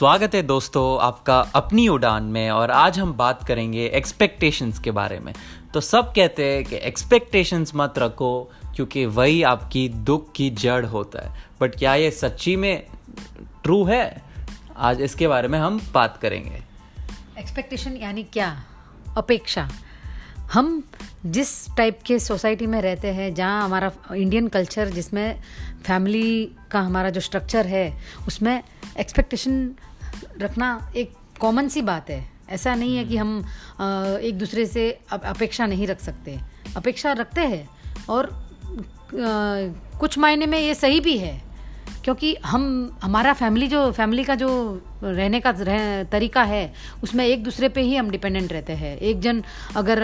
स्वागत है दोस्तों आपका अपनी उड़ान में और आज हम बात करेंगे एक्सपेक्टेशंस के बारे में। तो सब कहते हैं कि एक्सपेक्टेशंस मत रखो, क्योंकि वही आपकी दुख की जड़ होता है। बट क्या ये सच्ची में ट्रू है? आज इसके बारे में हम बात करेंगे। एक्सपेक्टेशन यानी क्या? अपेक्षा। हम जिस टाइप के सोसाइटी में रहते हैं, जहाँ हमारा इंडियन कल्चर जिसमें फैमिली का हमारा जो स्ट्रक्चर है, उसमें एक्सपेक्टेशन रखना एक कॉमन सी बात है। ऐसा नहीं है कि हम एक दूसरे से अपेक्षा नहीं रख सकते। अपेक्षा रखते हैं और कुछ मायने में ये सही भी है क्योंकि हम हमारा फैमिली जो फैमिली का जो रहने का रह, तरीका है उसमें एक दूसरे पे ही हम डिपेंडेंट रहते हैं। एक जन अगर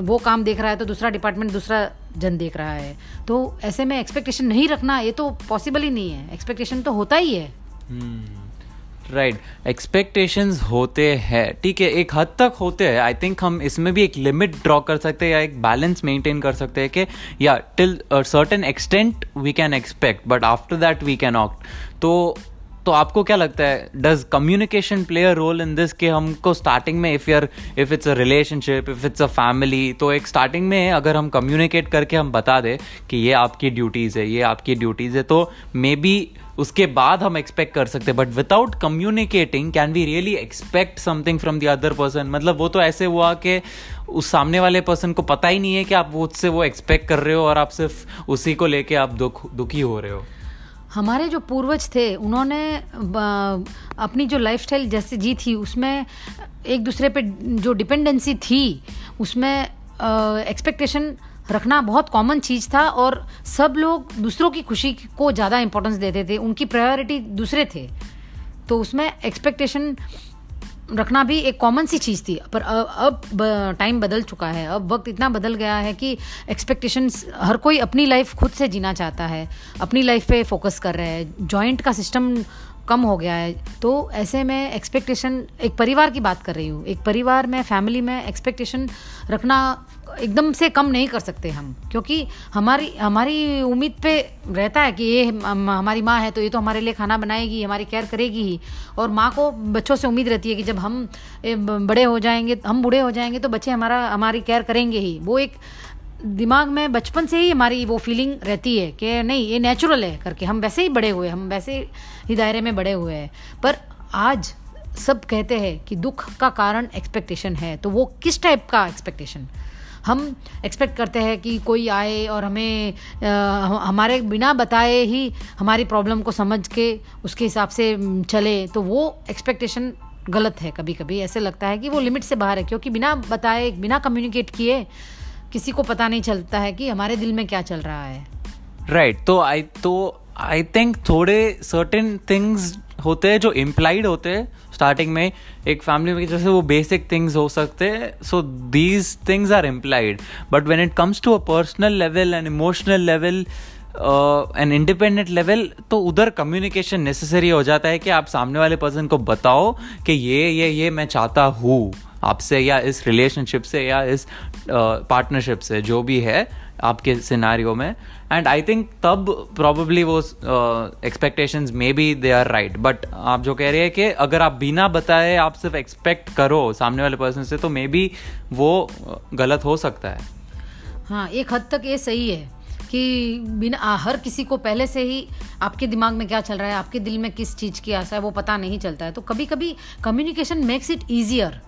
वो काम देख रहा है तो दूसरा डिपार्टमेंट दूसरा जन देख रहा है। तो ऐसे में एक्सपेक्टेशन नहीं रखना ये तो पॉसिबल ही नहीं है। एक्सपेक्टेशन तो होता ही है। hmm. Right right. एक्सपेक्टेशंस होते हैं। ठीक है, एक हद तक होते हैं। आई थिंक हम इसमें भी एक लिमिट ड्रॉ कर सकते हैं या एक बैलेंस मेंटेन कर सकते हैं कि, या till certain extent we can expect but after that we can act तो तो आपको क्या लगता है does communication play a role in this कि हमको स्टार्टिंग में if yeah if it's a relationship if it's a family तो एक स्टार्टिंग में अगर हम कम्युनिकेट करके हम बता दें कि ये आपकी ड्यूटीज़ है, ये आपकी ड्यूटीज़ है तो मे बी उसके बाद हम एक्सपेक्ट कर सकते हैं but without communicating can we really expect something from the other person मतलब वो तो ऐसे हुआ कि उस सामने वाले पर्सन को पता ही नहीं है कि आप उससे वो एक्सपेक्ट कर रहे हो और आप सिर्फ़ उसी को लेके आप दुख, दुखी हो रहे हो। हमारे जो पूर्वज थे, उन्होंने अपनी जो लाइफस्टाइल जैसे जी थी, उसमें एक दूसरे पे जो डिपेंडेंसी थी, उसमें एक्सपेक्टेशन रखना बहुत कॉमन चीज़ था और सब लोग दूसरों की खुशी को ज़्यादा इंपॉर्टेंस देते थे, उनकी प्रायोरिटी दूसरे थे। तो उसमें एक्सपेक्टेशन रखना भी एक कॉमन सी चीज़ थी। पर अब टाइम बदल चुका है। अब वक्त इतना बदल गया है कि एक्सपेक्टेशंस हर कोई अपनी लाइफ खुद से जीना चाहता है, अपनी लाइफ पे फोकस कर रहा है जॉइंट का सिस्टम कम हो गया है। तो ऐसे में एक्सपेक्टेशन एक परिवार की बात कर रही हूँ। एक परिवार में फैमिली में एक्सपेक्टेशन रखना एकदम से कम नहीं कर सकते हम, क्योंकि हमारी हमारी उम्मीद पे रहता है कि ये हमारी माँ है तो ये तो हमारे लिए खाना बनाएगी, हमारी केयर करेगी ही। और माँ को बच्चों से उम्मीद रहती है कि जब हम बड़े हो जाएँगे, हम बूढ़े हो जाएँगे तो बच्चे हमारा, हमारी केयर करेंगे ही। वो एक दिमाग में बचपन से ही हमारी वो फीलिंग रहती है कि नहीं, ये नेचुरल है करके। हम वैसे ही बड़े हुए हम वैसे ही दायरे में बड़े हुए हैं। पर आज सब कहते हैं कि दुख का कारण एक्सपेक्टेशन है तो वो किस टाइप का एक्सपेक्टेशन हम एक्सपेक्ट करते हैं कि कोई आए और हमें आ, हमारे बिना बताए ही हमारी प्रॉब्लम को समझ के उसके हिसाब से चले। तो वो एक्सपेक्टेशन गलत है कभी कभी ऐसे लगता है कि वो लिमिट से बाहर है क्योंकि बिना बताए बिना कम्युनिकेट किए किसी को पता नहीं चलता है कि हमारे दिल में क्या चल रहा है। राइट right, तो आई तो आई थिंक थोड़े सर्टेन थिंग्स होते हैं जो इम्प्लाइड होते हैं स्टार्टिंग में एक फैमिली में जैसे वो बेसिक थिंग्स हो सकते हैं so these things are implied but when it comes to a personal level and emotional level an independent level तो उधर कम्युनिकेशन नेसेसरी हो जाता है कि आप सामने वाले पर्सन को बताओ कि ये ये ये मैं चाहता हूँ आपसे या इस रिलेशनशिप से या इस पार्टनरशिप uh, से जो भी है। आपके सिनारियो में। एंड आई थिंक तब प्रॉबली वो expectation may be they are right but आप जो कह रहे हैं कि अगर आप बिना बताए आप सिर्फ़ एक्सपेक्ट करो सामने वाले पर्सन से तो मे बी वो गलत हो सकता है। हाँ एक हद तक ये सही है। कि बिना हर किसी को पहले से ही आपके दिमाग में क्या चल रहा है आपके दिल में किस चीज़ की आशा है वो पता नहीं चलता है। तो कभी कभी communication makes it easier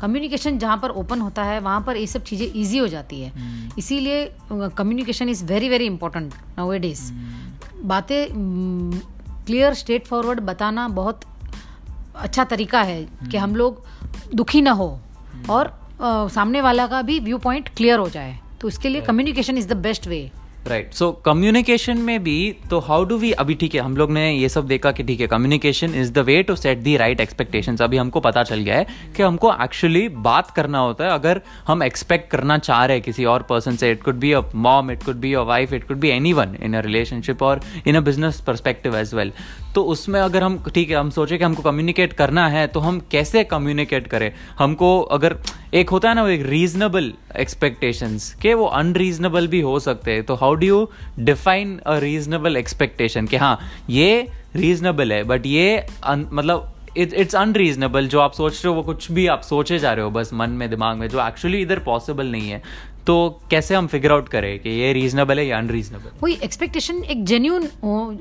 communication जहाँ पर ओपन होता है वहाँ पर ये सब चीज़ें ईजी हो जाती है। hmm. इसीलिए communication is very very important now it is बातें क्लियर स्ट्रेट फॉरवर्ड बताना बहुत अच्छा तरीका है. कि हम लोग दुखी ना हो hmm. और uh, सामने वाला का भी व्यू पॉइंट क्लियर हो जाए। तो इसके लिए communication is the best way right so communication में भी तो हाउ डू वी अभी ठीक है, हम लोग ने ये सब देखा कि ठीक है communication is the way to set the right expectation अभी हमको पता चल गया है कि हमको एक्चुअली बात करना होता है, अगर हम एक्सपेक्ट करना चाह रहे हैं किसी और पर्सन से it could be a mom it could be a wife it could be anyone in a relationship और in a business perspective as well तो उसमें अगर हम, ठीक है, हम सोचे कि हमको कम्युनिकेट करना है तो हम कैसे कम्युनिकेट करें? हमको अगर, एक होता है ना, वो एक रीजनेबल एक्सपेक्टेशंस के वो अनरीजनेबल भी हो सकते हैं। तो how do you define a reasonable expectation कि हाँ ये रीजनेबल है बट ये मतलब इट्स अनरीजनेबल जो आप सोच रहे हो, वो कुछ भी आप सोचे जा रहे हो, बस मन में, दिमाग में, जो एक्चुअली इधर पॉसिबल नहीं है। तो कैसे हम फिगर आउट करें कि ये रीजनेबल है या अनरीजनेबल वही एक्सपेक्टेशन एक जेन्यून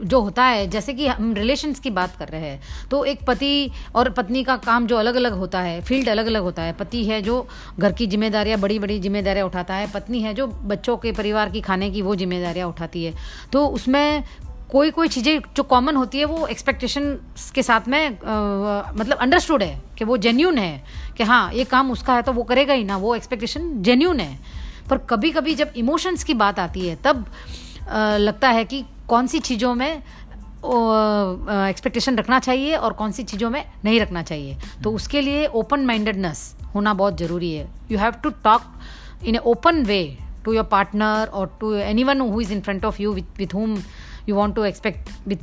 जो होता है जैसे कि हम रिलेशंस की बात कर रहे हैं तो एक पति और पत्नी का काम जो अलग अलग होता है फ़ील्ड अलग अलग होता है। पति है जो घर की जिम्मेदारियाँ बड़ी बड़ी जिम्मेदारियाँ उठाता है। पत्नी है जो बच्चों के परिवार की खाने की वो जिम्मेदारियाँ उठाती है। तो उसमें कोई कोई चीज़ें जो कॉमन होती है वो एक्सपेक्टेशन के साथ में आ, मतलब अंडरस्टूड है कि वो जेन्यून है कि हाँ ये काम उसका है तो वो करेगा ही ना। वो एक्सपेक्टेशन जेन्यून है। पर कभी कभी जब इमोशंस की बात आती है तब आ, लगता है कि कौन सी चीज़ों में एक्सपेक्टेशन रखना चाहिए और कौन सी चीज़ों में नहीं रखना चाहिए। तो hmm. उसके लिए ओपन माइंडेडनेस होना बहुत ज़रूरी है। You have to talk in a open way to your partner और to anyone who is in front of you with whom you want to expect with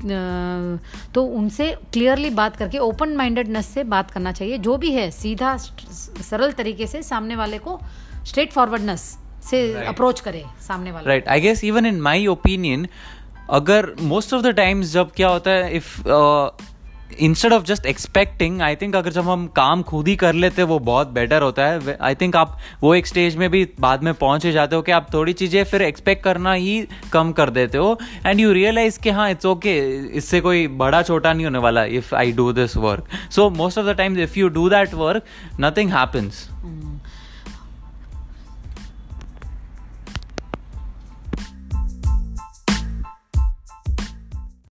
तो उनसे क्लियरली बात करके ओपन माइंडेडनेस से बात करना चाहिए। जो भी है सीधा सरल तरीके से सामने वाले को स्ट्रेट फॉरवर्डनेस से अप्रोच right. करे सामने वाले। Right I guess even in my opinion अगर मोस्ट ऑफ़ द टाइम्स जब क्या होता है if instead of just expecting I think अगर जब हम काम खुद ही कर लेते वो बहुत बेटर होता है। आई थिंक आप वो एक स्टेज में भी बाद में पहुँचे जाते हो कि आप थोड़ी चीज़ें फिर एक्सपेक्ट करना ही कम कर देते हो। एंड यू रियलाइज़ कि हाँ इट्स ओके इससे कोई बड़ा छोटा नहीं होने वाला if I do this work so most of the times if you do that work nothing happens